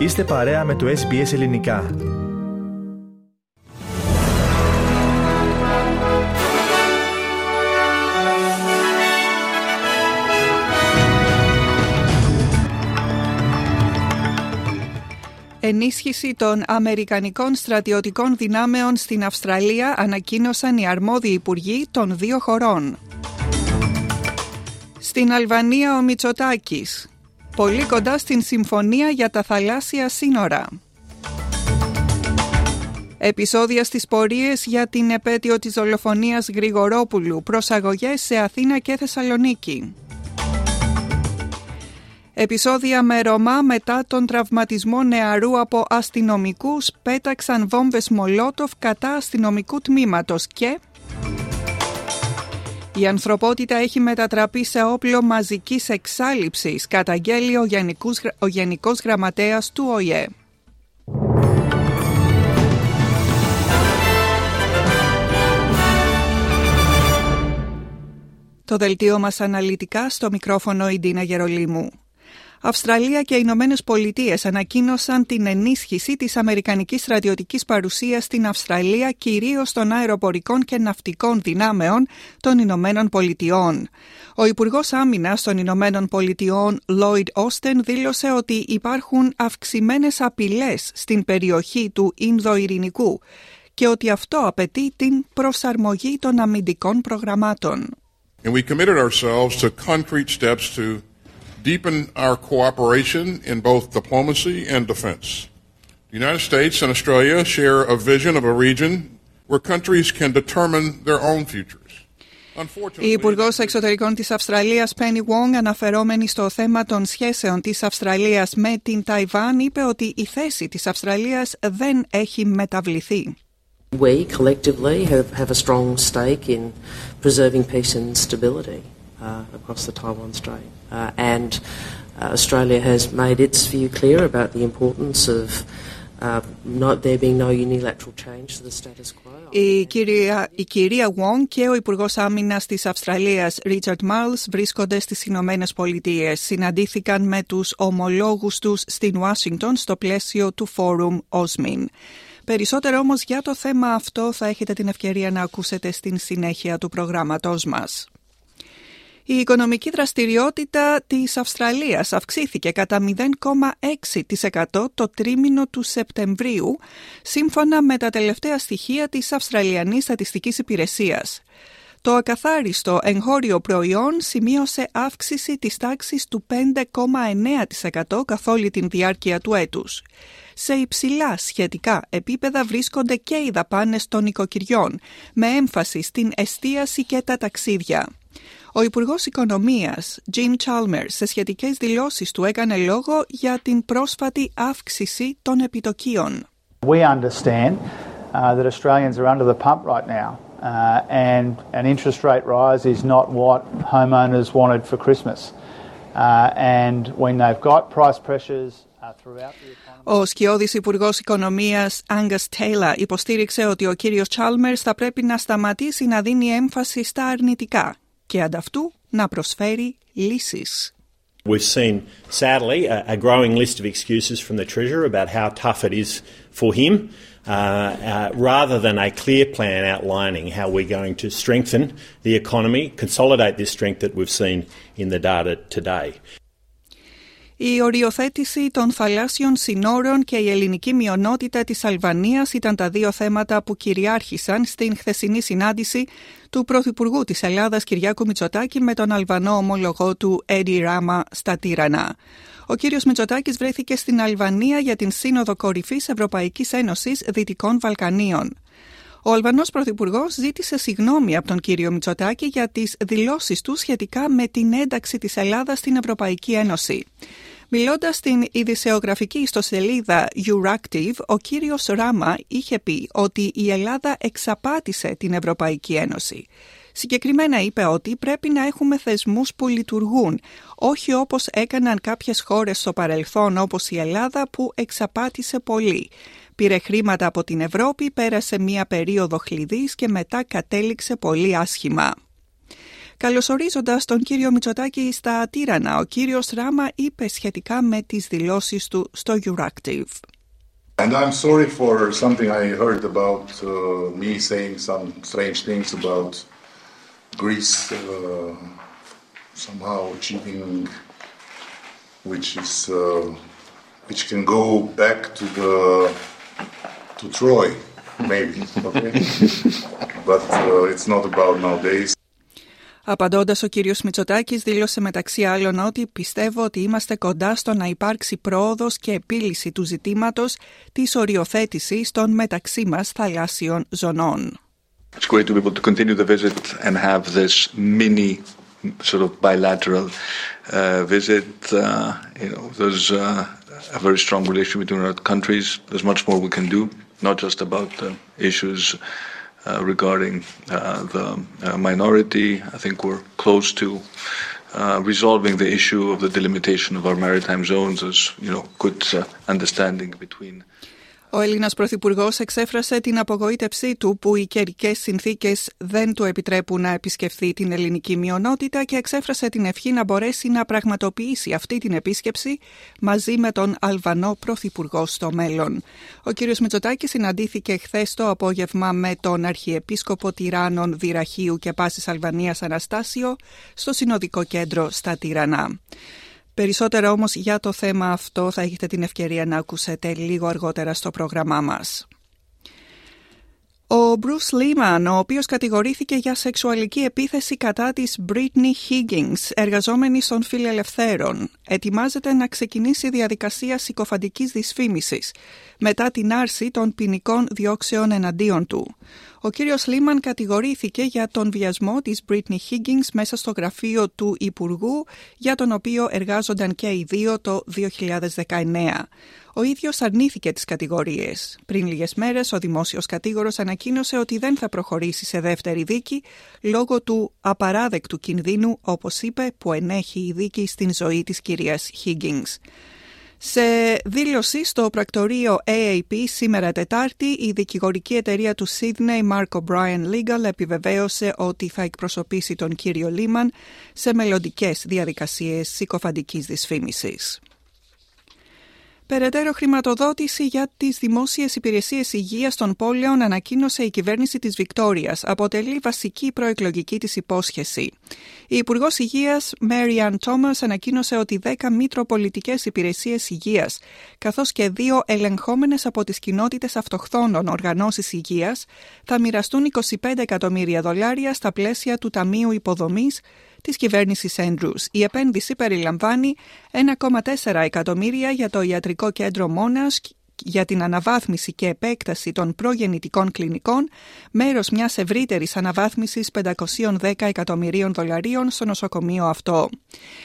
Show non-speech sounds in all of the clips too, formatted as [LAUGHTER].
Είστε παρέα με το SBS Ελληνικά. Ενίσχυση των Αμερικανικών στρατιωτικών δυνάμεων στην Αυστραλία ανακοίνωσαν οι αρμόδιοι υπουργοί των δύο χωρών. Στην Αλβανία ο Μητσοτάκης. Πολύ κοντά στην συμφωνία για τα θαλάσσια σύνορα. Επισόδια στις πορείες για την επέτειο της δολοφονίας Γρηγορόπουλου, προσαγωγές σε Αθήνα και Θεσσαλονίκη. Επισόδια με Ρωμά μετά τον τραυματισμό νεαρού από αστυνομικούς πέταξαν βόμβες Μολότοφ κατά αστυνομικού τμήματος και... Η ανθρωπότητα έχει μετατραπεί σε όπλο μαζικής εξάλληψης, καταγγέλει ο, Γενικός, ο Γενικός Γραμματέας του ΟΗΕ. Το δελτίο μας αναλυτικά στο μικρόφωνο η Ντίνα Γερολίμου. Αυστραλία και οι Ηνωμένες Πολιτείες ανακοίνωσαν την ενίσχυση της Αμερικανικής στρατιωτικής παρουσίας στην Αυστραλία, κυρίως των αεροπορικών και ναυτικών δυνάμεων των Ηνωμένων Πολιτειών. Ο Υπουργός Άμυνας των Ηνωμένων Πολιτειών, Lloyd Austin, δήλωσε ότι υπάρχουν αυξημένες απειλές στην περιοχή του Ινδοειρηνικού και ότι αυτό απαιτεί την προσαρμογή των αμυντικών προγραμμάτων. And we committed ourselves to concrete steps to deepen our cooperation in both diplomacy and defense. The United States and Australia share a vision of a region where countries can determine their own futures. Η Υπουργό Εξωτερικών τη Αυστραλία, Penny Wong, αναφερόμενη στο θέμα των σχέσεων τη Αυστραλία με την Ταϊβάν, είπε ότι η θέση τη Αυστραλία δεν έχει μεταβληθεί. We collectively have, have a strong stake in preserving peace and stability uh, Across the Taiwan Strait. Uh, and uh, Australia has made its view clear about the importance of uh, not there being no unilateral change to the status quo. Η κυρία, η κυρία Wong και ο Υπουργός Άμυνας της Αυστραλίας, Ρίτσαρτ Μάρλ, βρίσκονται στις Ηνωμένε Πολιτείες. Συναντήθηκαν με τους ομολόγους τους στην Ουάσιγκτον στο πλαίσιο του Φόρουμ OSMIN. Περισσότερο όμως για το θέμα αυτό θα έχετε την ευκαιρία να ακούσετε στην συνέχεια του προγράμματός μας. Η οικονομική δραστηριότητα της Αυστραλίας αυξήθηκε κατά 0,6% το τρίμηνο του Σεπτεμβρίου, σύμφωνα με τα τελευταία στοιχεία της Αυστραλιανής Στατιστικής Υπηρεσίας. Το ακαθάριστο εγχώριο προϊόν σημείωσε αύξηση της τάξης του 5,9% καθ' όλη την διάρκεια του έτους. Σε υψηλά σχετικά επίπεδα βρίσκονται και οι δαπάνες των οικοκυριών, με έμφαση στην εστίαση και τα ταξίδια. Ο Υπουργό Οικονομία, Jim Chalmers, σε σχετικέ δηλώσει του έκανε λόγο για την πρόσφατη αύξηση των επιτοκίων. We understand uh, that Australians are under the pump right now, uh, and an interest rate rise is not what homeowners wanted for Christmas. Uh, and when they've got price pressures ο σκιώδης Υπουργός Οικονομίας Angus Taylor υποστήριξε ότι ο κύριος Chalmers θα πρέπει να σταματήσει να δίνει έμφαση στα αρνητικά και ανταυτού να προσφέρει λύσεις. We've seen, sadly, a, a growing list of excuses from the Treasurer about how tough it is for him, uh, uh, rather than a clear plan outlining how we're going to strengthen the economy, consolidate this strength that we've seen in the data today. Η οριοθέτηση των θαλάσσιων συνόρων και η ελληνική μειονότητα της Αλβανίας ήταν τα δύο θέματα που κυριάρχησαν στην χθεσινή συνάντηση του Πρωθυπουργού της Ελλάδας Κυριάκου Μητσοτάκη με τον Αλβανό ομολογό του Έντι Ράμα στα Τύρανα. Ο κύριος Μητσοτάκης βρέθηκε στην Αλβανία για την Σύνοδο Κορυφής Ευρωπαϊκής Ένωσης Δυτικών Βαλκανίων. Ο Αλβανός Πρωθυπουργός ζήτησε συγγνώμη από τον κύριο Μητσοτάκη για τις δηλώσεις του σχετικά με την ένταξη της Ελλάδας στην Ευρωπαϊκή Ένωση. Μιλώντας στην ειδησεογραφική ιστοσελίδα Euractiv, ο κύριος Ράμα είχε πει ότι η Ελλάδα εξαπάτησε την Ευρωπαϊκή Ένωση. Συγκεκριμένα είπε ότι πρέπει να έχουμε θεσμούς που λειτουργούν, όχι όπως έκαναν κάποιες χώρες στο παρελθόν όπως η Ελλάδα που εξαπάτησε πολύ. Πήρε χρήματα από την Ευρώπη, πέρασε μία περίοδο χλειδής και μετά κατέληξε πολύ άσχημα. Καλωσορίζοντας τον κύριο Μητσοτάκη στα Τύρανα, ο κύριος Ράμα είπε σχετικά με τις δηλώσεις του στο Euractiv. And I'm sorry for something I heard about uh, me saying some strange things about Greece uh, somehow achieving which is uh, which can go back to the to Troy maybe okay [LAUGHS] but uh, it's not about nowadays Απαντώντα, ο κύριο Μητσοτάκη δήλωσε μεταξύ άλλων ότι πιστεύω ότι είμαστε κοντά στο να υπάρξει πρόοδο και επίλυση του ζητήματο τη οριοθέτηση των μεταξύ μα θαλάσσιων ζωνών. It's great to be able to continue the visit and have this mini sort of bilateral uh, visit. Uh, you know, there's uh, a very strong relationship between our countries. There's much more we can do, not just about the issues uh, regarding uh, the uh, minority. I think we're close to uh, resolving the issue of the delimitation of our maritime zones. as you know good uh, understanding between. Ο Έλληνας Πρωθυπουργός εξέφρασε την απογοήτευσή του που οι καιρικές συνθήκες δεν του επιτρέπουν να επισκεφθεί την ελληνική μειονότητα και εξέφρασε την ευχή να μπορέσει να πραγματοποιήσει αυτή την επίσκεψη μαζί με τον Αλβανό Πρωθυπουργό στο μέλλον. Ο κ. Μητσοτάκης συναντήθηκε χθες το απόγευμα με τον Αρχιεπίσκοπο Τυράννων Δυραχίου και Πάσης Αλβανίας Αναστάσιο στο Συνοδικό Κέντρο στα Τυρανά. Περισσότερα όμως για το θέμα αυτό θα έχετε την ευκαιρία να ακούσετε λίγο αργότερα στο πρόγραμμά μας. Ο Bruce Lehman, ο οποίος κατηγορήθηκε για σεξουαλική επίθεση κατά της Britney Higgins, εργαζόμενη των φιλελευθέρων, ετοιμάζεται να ξεκινήσει διαδικασία συκοφαντικής δυσφήμισης μετά την άρση των ποινικών διώξεων εναντίον του. Ο κύριος Λίμαν κατηγορήθηκε για τον βιασμό της Britney Higgins μέσα στο γραφείο του Υπουργού, για τον οποίο εργάζονταν και οι δύο το 2019. Ο ίδιος αρνήθηκε τις κατηγορίες. Πριν λίγες μέρες, ο δημόσιος κατήγορος ανακοίνωσε ότι δεν θα προχωρήσει σε δεύτερη δίκη λόγω του απαράδεκτου κινδύνου, όπως είπε, που ενέχει η δίκη στην ζωή της κυρίας Higgins. Σε δήλωση στο πρακτορείο AAP σήμερα Τετάρτη, η δικηγορική εταιρεία του Sydney Mark O'Brien Legal επιβεβαίωσε ότι θα εκπροσωπήσει τον κύριο Λίμαν σε μελλοντικές διαδικασίες συκοφαντικής δυσφήμισης. Περαιτέρω χρηματοδότηση για τις δημόσιες υπηρεσίες υγείας των πόλεων ανακοίνωσε η κυβέρνηση της Βικτόριας. Αποτελεί βασική προεκλογική της υπόσχεση. Η Υπουργός Υγείας, Marianne Thomas, ανακοίνωσε ότι 10 μητροπολιτικές υπηρεσίες υγείας, καθώς και δύο ελεγχόμενες από τις κοινότητες αυτοχθόνων οργανώσεις υγείας, θα μοιραστούν 25 εκατομμύρια δολάρια στα πλαίσια του Ταμείου Υποδομής της κυβέρνησης Andrews. Η επένδυση περιλαμβάνει 1,4 εκατομμύρια για το ιατρικό κέντρο Μόνας για την αναβάθμιση και επέκταση των προγεννητικών κλινικών, μέρος μιας ευρύτερης αναβάθμισης 510 εκατομμυρίων δολαρίων στο νοσοκομείο αυτό.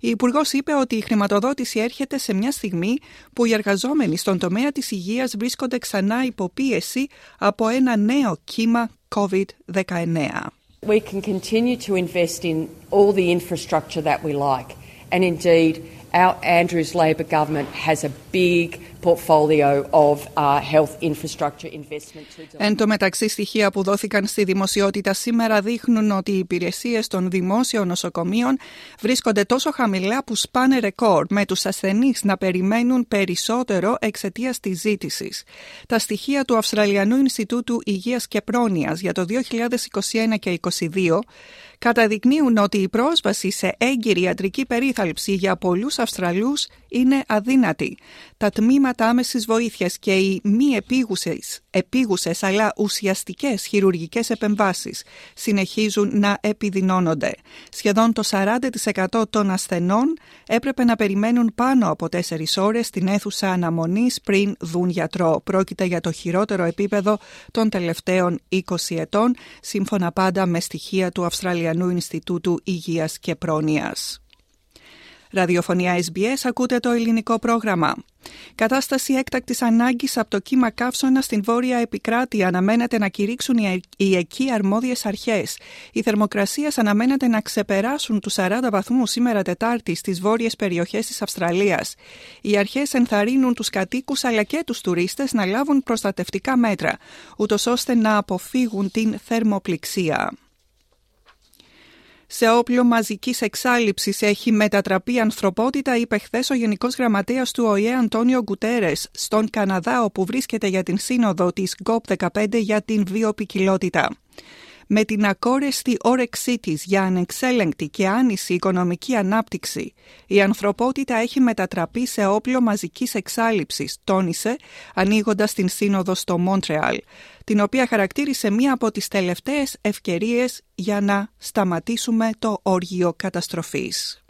Η Υπουργός είπε ότι η χρηματοδότηση έρχεται σε μια στιγμή που οι εργαζόμενοι στον τομέα της υγείας βρίσκονται ξανά υποπίεση από ένα νέο κύμα COVID-19. We can continue to invest in all the infrastructure that we like. And indeed, our Andrews Labor government has a big portfolio of uh, health infrastructure investment. Εν τω μεταξύ, στοιχεία που δόθηκαν στη δημοσιότητα σήμερα δείχνουν ότι οι υπηρεσίες των δημόσιων νοσοκομείων βρίσκονται τόσο χαμηλά που σπάνε ρεκόρ, με τους ασθενείς να περιμένουν περισσότερο εξαιτίας της ζήτησης. Τα στοιχεία του Αυστραλιανού Ινστιτούτου Υγείας και Πρόνοιας για το 2021 και 2022 καταδεικνύουν ότι η πρόσβαση σε έγκυρη ιατρική περίθαλψη για πολλούς Αυστραλούς είναι αδύνατη. Τα τμήματα άμεσης βοήθειας και οι μη επίγουσες, επίγουσες αλλά ουσιαστικές χειρουργικές επεμβάσεις συνεχίζουν να επιδεινώνονται. Σχεδόν το 40% των ασθενών έπρεπε να περιμένουν πάνω από 4 ώρες στην αίθουσα αναμονής πριν δουν γιατρό. Πρόκειται για το χειρότερο επίπεδο των τελευταίων 20 ετών, σύμφωνα πάντα με στοιχεία του Αυστραλιανού Ινστιτούτου Υγείας και Πρόνοιας. Ραδιοφωνία SBS ακούτε το ελληνικό πρόγραμμα. Κατάσταση έκτακτης ανάγκης από το κύμα καύσωνα στην βόρεια επικράτεια αναμένεται να κηρύξουν οι εκεί αρμόδιες αρχές. Οι θερμοκρασίες αναμένεται να ξεπεράσουν τους 40 βαθμούς σήμερα Τετάρτη στις βόρειες περιοχές της Αυστραλίας. Οι αρχές ενθαρρύνουν τους κατοίκους αλλά και τους τουρίστες να λάβουν προστατευτικά μέτρα, ούτως ώστε να αποφύγουν την θερμοπληξία. Σε όπλο μαζικής εξάλληψης έχει μετατραπεί η ανθρωπότητα, είπε χθες ο Γενικός Γραμματέας του ΟΗΕ Αντώνιο Γκουτέρες στον Καναδά, όπου βρίσκεται για την σύνοδο της COP15 για την βιοπικιλότητα με την ακόρεστη όρεξή της για ανεξέλεγκτη και άνηση οικονομική ανάπτυξη, η ανθρωπότητα έχει μετατραπεί σε όπλο μαζικής εξάλληψης, τόνισε, ανοίγοντας την σύνοδο στο Μόντρεαλ, την οποία χαρακτήρισε μία από τις τελευταίες ευκαιρίες για να σταματήσουμε το όργιο καταστροφής.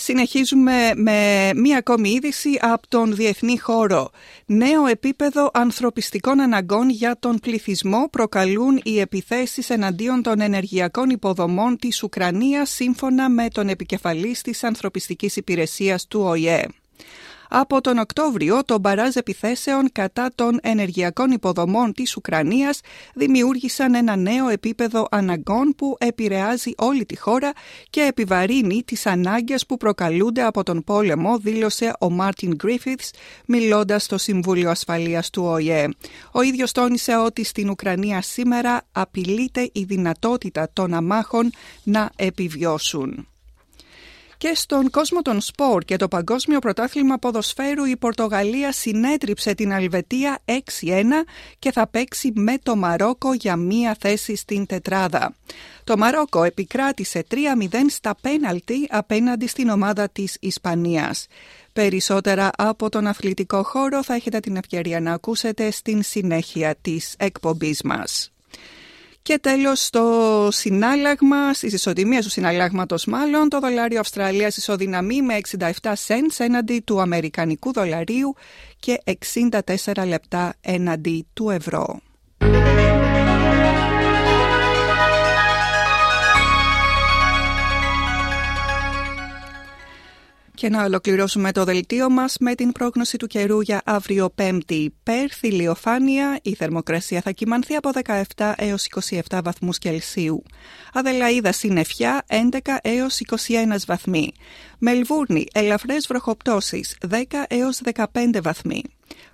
Συνεχίζουμε με μία ακόμη είδηση από τον διεθνή χώρο. Νέο επίπεδο ανθρωπιστικών αναγκών για τον πληθυσμό προκαλούν οι επιθέσεις εναντίον των ενεργειακών υποδομών της Ουκρανίας σύμφωνα με τον επικεφαλής της ανθρωπιστικής υπηρεσίας του ΟΗΕ. Από τον Οκτώβριο, το μπαράζ επιθέσεων κατά των ενεργειακών υποδομών της Ουκρανίας δημιούργησαν ένα νέο επίπεδο αναγκών που επηρεάζει όλη τη χώρα και επιβαρύνει τις ανάγκες που προκαλούνται από τον πόλεμο, δήλωσε ο Μάρτιν Γκρίφιθς, μιλώντας στο Συμβούλιο Ασφαλείας του ΟΗΕ. Ο ίδιος τόνισε ότι στην Ουκρανία σήμερα απειλείται η δυνατότητα των αμάχων να επιβιώσουν. Και στον κόσμο των σπορ και το Παγκόσμιο Πρωτάθλημα Ποδοσφαίρου η Πορτογαλία συνέτριψε την Αλβετία 6-1 και θα παίξει με το Μαρόκο για μία θέση στην τετράδα. Το Μαρόκο επικράτησε 3-0 στα πέναλτι απέναντι στην ομάδα της Ισπανίας. Περισσότερα από τον αθλητικό χώρο θα έχετε την ευκαιρία να ακούσετε στην συνέχεια της εκπομπής μας. Και τέλος στο συνάλλαγμα, στις ισοτιμίες του συναλλάγματος μάλλον, το δολάριο Αυστραλίας ισοδυναμεί με 67 cents έναντι του αμερικανικού δολαρίου και 64 λεπτά έναντι του ευρώ. Και να ολοκληρώσουμε το δελτίο μας με την πρόγνωση του καιρού για αύριο Πέμπτη. Πέρθη ηλιοφάνεια, η θερμοκρασία θα κυμανθεί από 17 έως 27 βαθμούς Κελσίου. Αδελαίδα συννεφιά 11 έως 21 βαθμοί. Μελβούρνη ελαφρές βροχοπτώσεις 10 έως 15 βαθμοί.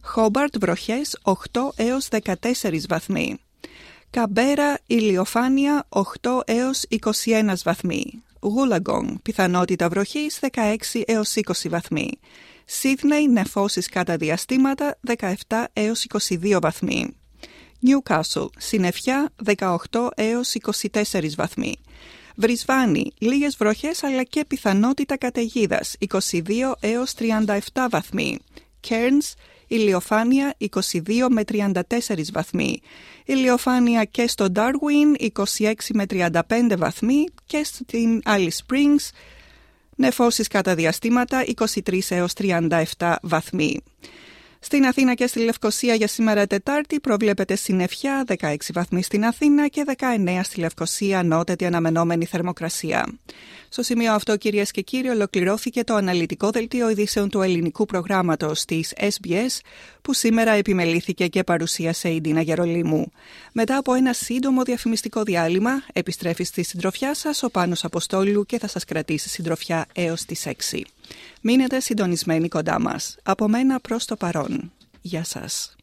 Χόμπαρτ βροχές 8 έως 14 βαθμοί. Καμπέρα ηλιοφάνεια 8 έως 21 βαθμοί. Γούλαγκονγκ, πιθανότητα βροχής 16 έως 20 βαθμοί. Σίδνεϊ, νεφώσεις κατά διαστήματα 17 έως 22 βαθμοί. Νιούκάσλ, συννεφιά 18 έως 24 βαθμοί. Βρισβάνη, λίγες βροχές αλλά και πιθανότητα καταιγίδας 22 έως 37 βαθμοί. Κέρνς, ηλιοφάνεια 22 με 34 βαθμοί. Ηλιοφάνεια και στο Darwin 26 με 35 βαθμοί και στην Alice Springs νεφώσεις κατά διαστήματα 23 έως 37 βαθμοί. Στην Αθήνα και στη Λευκοσία για σήμερα Τετάρτη προβλέπεται συννεφιά 16 βαθμοί στην Αθήνα και 19 στη Λευκοσία νότατη αναμενόμενη θερμοκρασία. Στο σημείο αυτό, κυρίες και κύριοι, ολοκληρώθηκε το αναλυτικό δελτίο ειδήσεων του ελληνικού προγράμματος της SBS, που σήμερα επιμελήθηκε και παρουσίασε η Ντίνα Γερολίμου. Μετά από ένα σύντομο διαφημιστικό διάλειμμα, επιστρέφει στη συντροφιά σας ο Πάνος Αποστόλου και θα σας κρατήσει συντροφιά έως τις 6. Μείνετε συντονισμένοι κοντά μας. Από μένα προς το παρόν. Γεια σας.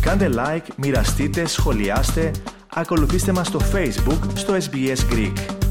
Κάντε like, μοιραστείτε, σχολιάστε, ακολουθήστε μας στο Facebook στο SBS Greek.